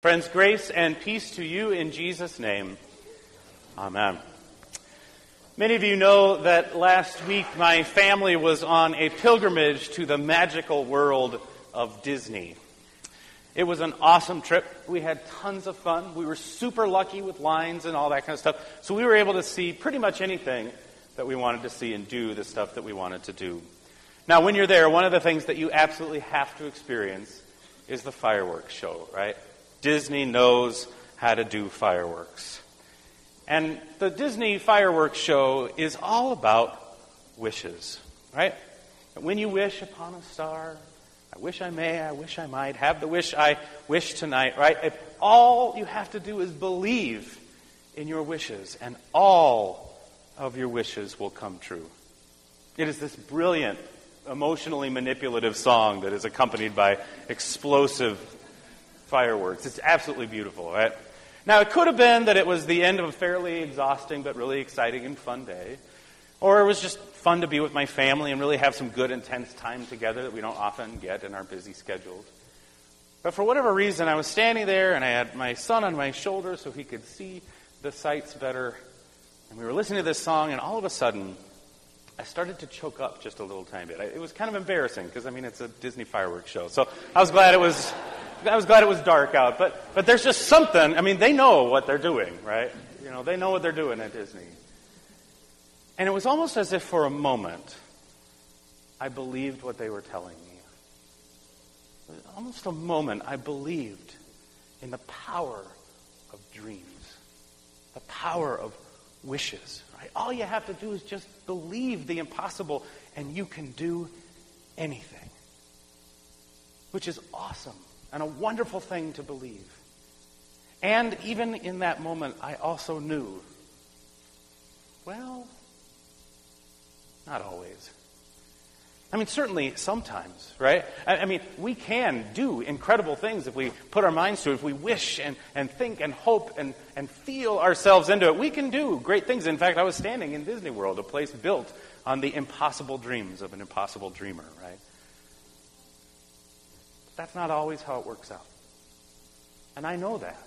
Friends, grace and peace to you in Jesus' name. Amen. Many of you know that last week my family was on a pilgrimage to the magical world of Disney. It was an awesome trip. We had tons of fun. We were super lucky with lines and all that kind of stuff. So we were able to see pretty much anything that we wanted to see and do the stuff that we wanted to do. Now, when you're there, one of the things that you absolutely have to experience is the fireworks show, right? Disney knows how to do fireworks. And the Disney fireworks show is all about wishes, right? When you wish upon a star, I wish I may, I wish I might, have the wish I wish tonight, right? If all you have to do is believe in your wishes, and all of your wishes will come true. It is this brilliant, emotionally manipulative song that is accompanied by explosive fireworks. It's absolutely beautiful, right? Now, it could have been that it was the end of a fairly exhausting but really exciting and fun day. Or it was just fun to be with my family and really have some good, intense time together that we don't often get in our busy schedules. But for whatever reason, I was standing there and I had my son on my shoulder so he could see the sights better. And we were listening to this song, and all of a sudden, I started to choke up just a little tiny bit. It was kind of embarrassing because, I mean, it's a Disney fireworks show. So I was glad it was I was glad it was dark out, but, but there's just something. I mean, they know what they're doing, right? You know, they know what they're doing at Disney. And it was almost as if for a moment I believed what they were telling me. Almost a moment I believed in the power of dreams, the power of wishes. Right? All you have to do is just believe the impossible, and you can do anything, which is awesome and a wonderful thing to believe. And even in that moment, I also knew, well, not always. I mean, certainly sometimes, right? I, I, mean, we can do incredible things if we put our minds to it, if we wish and, and think and hope and, and feel ourselves into it. We can do great things. In fact, I was standing in Disney World, a place built on the impossible dreams of an impossible dreamer, right? That's not always how it works out. And I know that.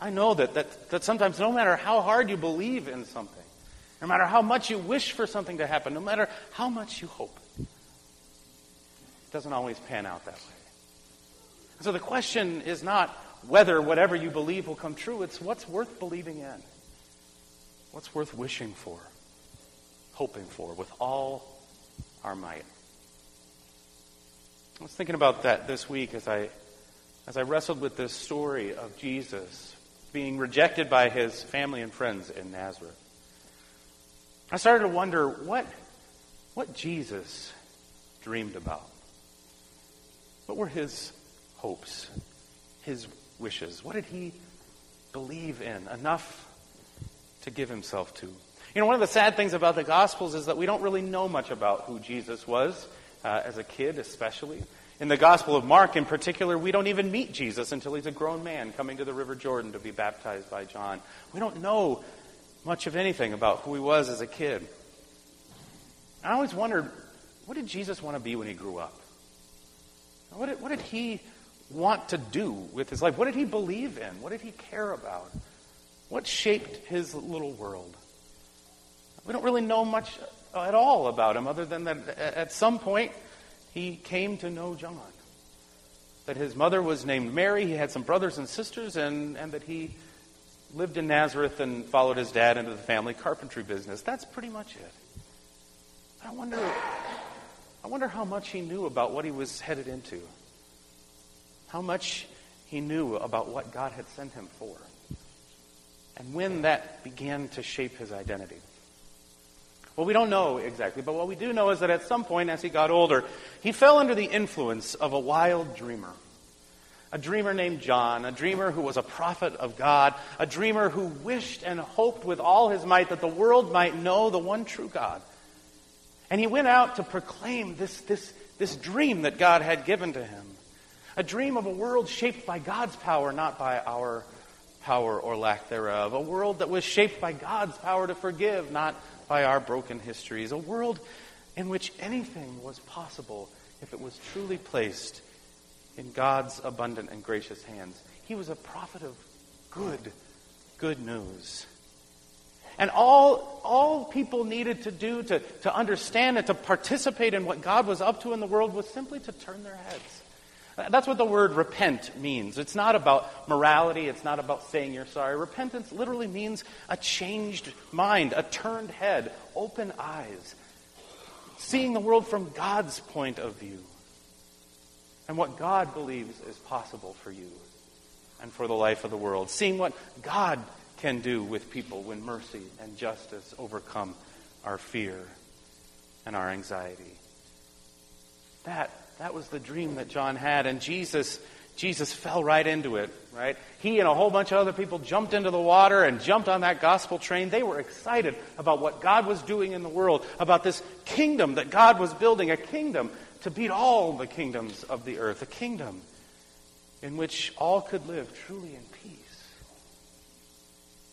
I know that, that, that sometimes no matter how hard you believe in something, no matter how much you wish for something to happen, no matter how much you hope, it doesn't always pan out that way. So the question is not whether whatever you believe will come true, it's what's worth believing in. What's worth wishing for, hoping for with all our might. I was thinking about that this week as I, as I wrestled with this story of Jesus being rejected by his family and friends in Nazareth. I started to wonder what, what Jesus dreamed about. What were his hopes, his wishes? What did he believe in enough to give himself to? You know, one of the sad things about the Gospels is that we don't really know much about who Jesus was uh, as a kid, especially. In the Gospel of Mark, in particular, we don't even meet Jesus until he's a grown man coming to the River Jordan to be baptized by John. We don't know much of anything about who he was as a kid. I always wondered, what did Jesus want to be when he grew up? What did, what did he want to do with his life? What did he believe in? What did he care about? What shaped his little world? We don't really know much at all about him, other than that at some point he came to know John. That his mother was named Mary, he had some brothers and sisters, and, and that he lived in Nazareth and followed his dad into the family carpentry business. That's pretty much it. I wonder, I wonder how much he knew about what he was headed into. How much he knew about what God had sent him for. And when that began to shape his identity. Well, we don't know exactly, but what we do know is that at some point as he got older, he fell under the influence of a wild dreamer. A dreamer named John, a dreamer who was a prophet of God, a dreamer who wished and hoped with all his might that the world might know the one true God. And he went out to proclaim this, this, this dream that God had given to him. A dream of a world shaped by God's power, not by our power or lack thereof. A world that was shaped by God's power to forgive, not by our broken histories, a world in which anything was possible if it was truly placed in God's abundant and gracious hands. he was a prophet of good, good news. And all, all people needed to do to, to understand and to participate in what God was up to in the world was simply to turn their heads. That's what the word repent means. It's not about morality, it's not about saying you're sorry. Repentance literally means a changed mind, a turned head, open eyes, seeing the world from God's point of view and what God believes is possible for you and for the life of the world, seeing what God can do with people when mercy and justice overcome our fear and our anxiety. That that was the dream that John had, and Jesus, Jesus fell right into it, right? He and a whole bunch of other people jumped into the water and jumped on that gospel train. They were excited about what God was doing in the world, about this kingdom that God was building, a kingdom to beat all the kingdoms of the earth, a kingdom in which all could live truly in peace.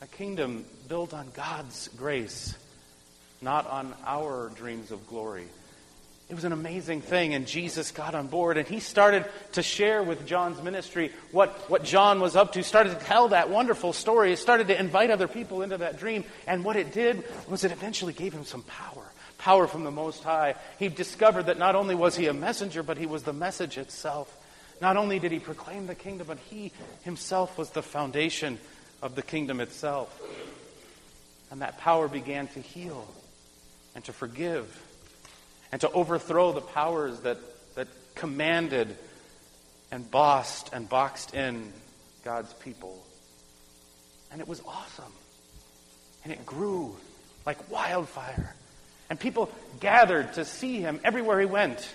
A kingdom built on God's grace, not on our dreams of glory. It was an amazing thing, and Jesus got on board, and he started to share with John's ministry what, what John was up to, started to tell that wonderful story, started to invite other people into that dream, and what it did was it eventually gave him some power power from the Most High. He discovered that not only was he a messenger, but he was the message itself. Not only did he proclaim the kingdom, but he himself was the foundation of the kingdom itself. And that power began to heal and to forgive and to overthrow the powers that, that commanded and bossed and boxed in God's people. And it was awesome. And it grew like wildfire. And people gathered to see him everywhere he went.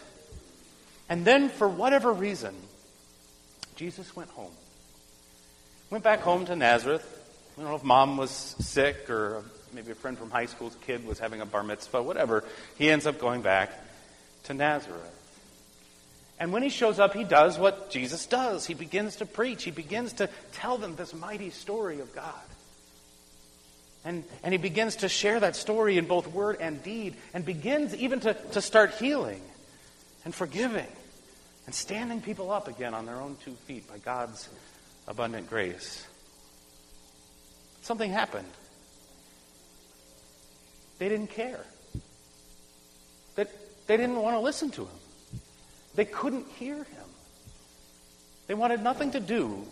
And then, for whatever reason, Jesus went home. Went back home to Nazareth. I don't know if mom was sick or maybe a friend from high school's kid was having a bar mitzvah, whatever. He ends up going back to Nazareth. And when he shows up, he does what Jesus does. He begins to preach. He begins to tell them this mighty story of God. And, and he begins to share that story in both word and deed, and begins even to, to start healing and forgiving and standing people up again on their own two feet by God's abundant grace. Something happened. They didn't care. That they didn't want to listen to him. They couldn't hear him. They wanted nothing to do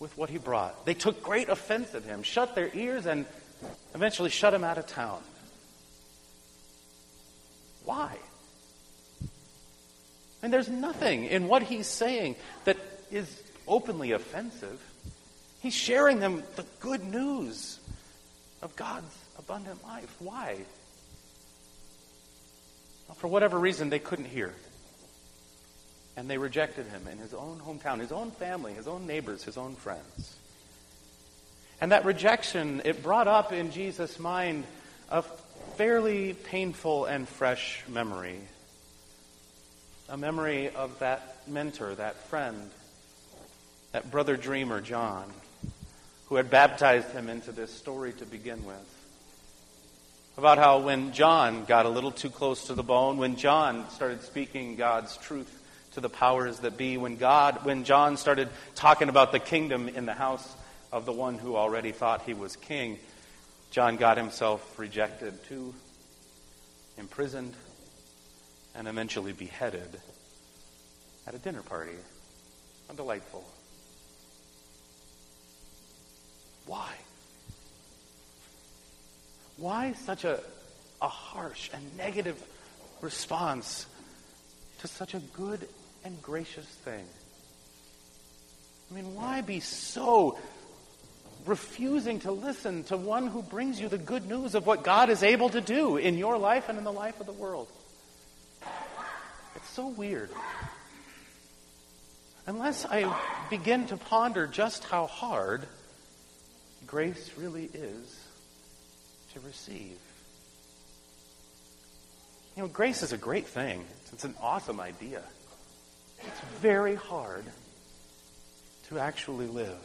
with what he brought. They took great offense at him, shut their ears, and eventually shut him out of town. Why? And there's nothing in what he's saying that is openly offensive. He's sharing them the good news of God's abundant life. Why? Well, for whatever reason, they couldn't hear. And they rejected him in his own hometown, his own family, his own neighbors, his own friends. And that rejection, it brought up in Jesus' mind a fairly painful and fresh memory. A memory of that mentor, that friend, that brother dreamer, John, who had baptized him into this story to begin with. About how when John got a little too close to the bone, when John started speaking God's truth to the powers that be, when God, when John started talking about the kingdom in the house of the one who already thought he was king, John got himself rejected too, imprisoned, and eventually beheaded at a dinner party. How delightful. Why? Why such a, a harsh and negative response to such a good and gracious thing? I mean, why be so refusing to listen to one who brings you the good news of what God is able to do in your life and in the life of the world? It's so weird. Unless I begin to ponder just how hard grace really is to receive. You know, grace is a great thing. It's an awesome idea. It's very hard to actually live.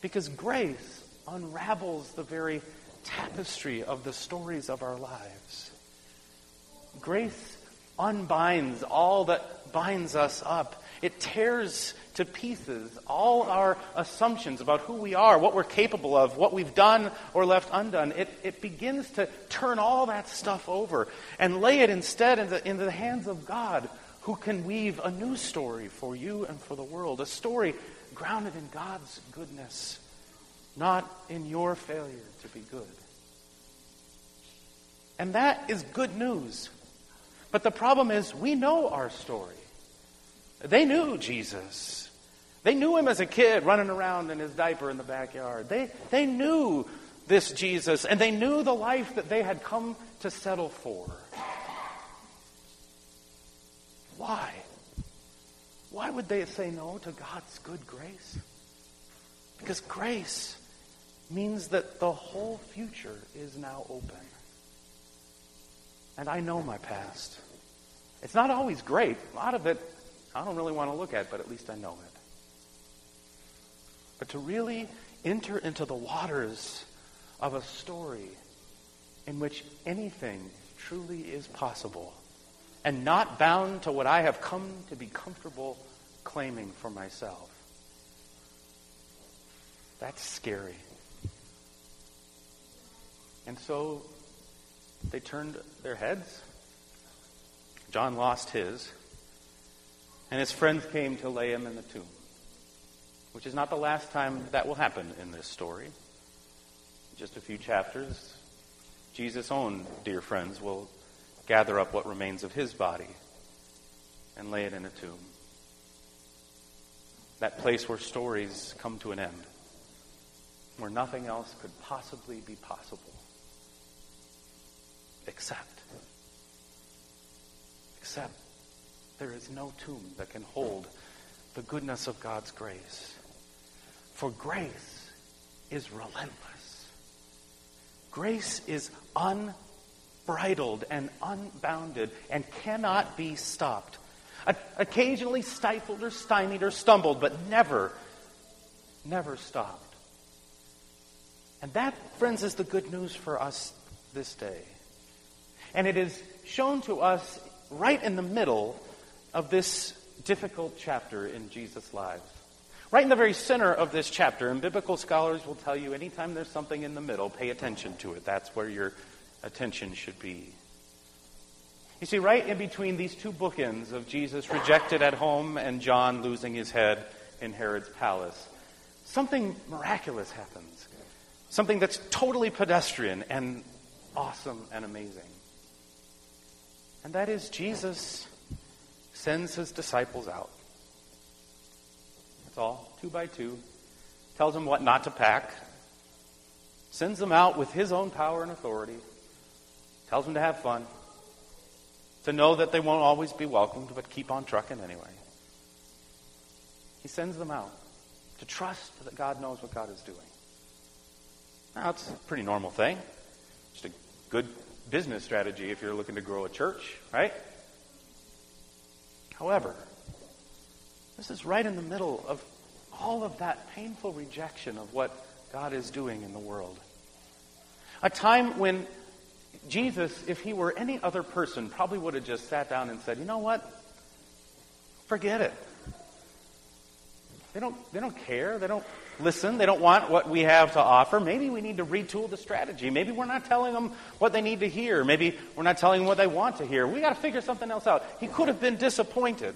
Because grace unravels the very tapestry of the stories of our lives. Grace unbinds all that binds us up. It tears to pieces all our assumptions about who we are, what we're capable of, what we've done or left undone. It, it begins to turn all that stuff over and lay it instead into, into the hands of God, who can weave a new story for you and for the world. A story grounded in God's goodness, not in your failure to be good. And that is good news. But the problem is, we know our story. They knew Jesus. They knew him as a kid running around in his diaper in the backyard. They, they knew this Jesus, and they knew the life that they had come to settle for. Why? Why would they say no to God's good grace? Because grace means that the whole future is now open. And I know my past. It's not always great. A lot of it I don't really want to look at, but at least I know it. But to really enter into the waters of a story in which anything truly is possible and not bound to what I have come to be comfortable claiming for myself. That's scary. And so they turned their heads. John lost his. And his friends came to lay him in the tomb, which is not the last time that will happen in this story. Just a few chapters, Jesus' own dear friends will gather up what remains of his body and lay it in a tomb. That place where stories come to an end, where nothing else could possibly be possible except, except there is no tomb that can hold the goodness of God's grace. For grace is relentless. Grace is unbridled and unbounded and cannot be stopped. Occasionally stifled or stymied or stumbled, but never, never stopped. And that, friends, is the good news for us this day. And it is shown to us right in the middle of this difficult chapter in Jesus' lives. Right in the very center of this chapter, and biblical scholars will tell you anytime there's something in the middle, pay attention to it. That's where your attention should be. You see, right in between these two bookends of Jesus rejected at home and John losing his head in Herod's palace, something miraculous happens. Something that's totally pedestrian and awesome and amazing. And that is Jesus sends his disciples out. That's all, two by two. Tells them what not to pack. Sends them out with his own power and authority. Tells them to have fun. To know that they won't always be welcomed, but keep on trucking anyway. He sends them out to trust that God knows what God is doing. Now, it's a pretty normal thing. Just a good business strategy if you're looking to grow a church, right? However, this is right in the middle of all of that painful rejection of what God is doing in the world. A time when Jesus, if he were any other person, probably would have just sat down and said, you know what? Forget it. They don't, they don't care. They don't listen. They don't want what we have to offer. Maybe we need to retool the strategy. Maybe we're not telling them what they need to hear. Maybe we're not telling them what they want to hear. We got to figure something else out. He could have been disappointed.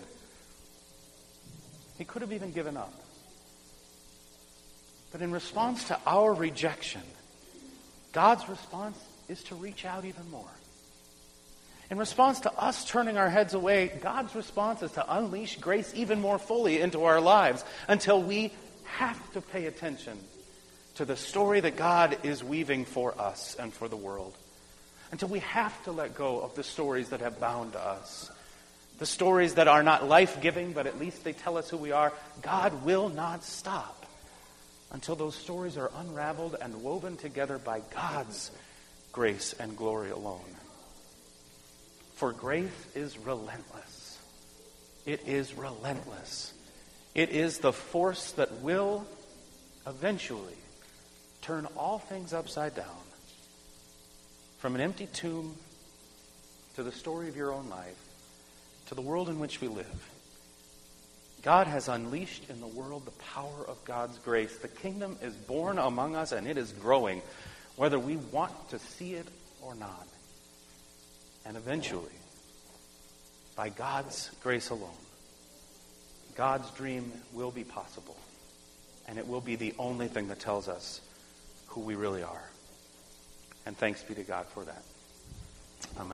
He could have even given up. But in response to our rejection, God's response is to reach out even more. In response to us turning our heads away, God's response is to unleash grace even more fully into our lives until we have to pay attention to the story that God is weaving for us and for the world. Until we have to let go of the stories that have bound us. The stories that are not life giving, but at least they tell us who we are. God will not stop until those stories are unraveled and woven together by God's grace and glory alone. For grace is relentless. It is relentless. It is the force that will eventually turn all things upside down. From an empty tomb to the story of your own life to the world in which we live. God has unleashed in the world the power of God's grace. The kingdom is born among us and it is growing, whether we want to see it or not. And eventually, by God's grace alone, God's dream will be possible. And it will be the only thing that tells us who we really are. And thanks be to God for that.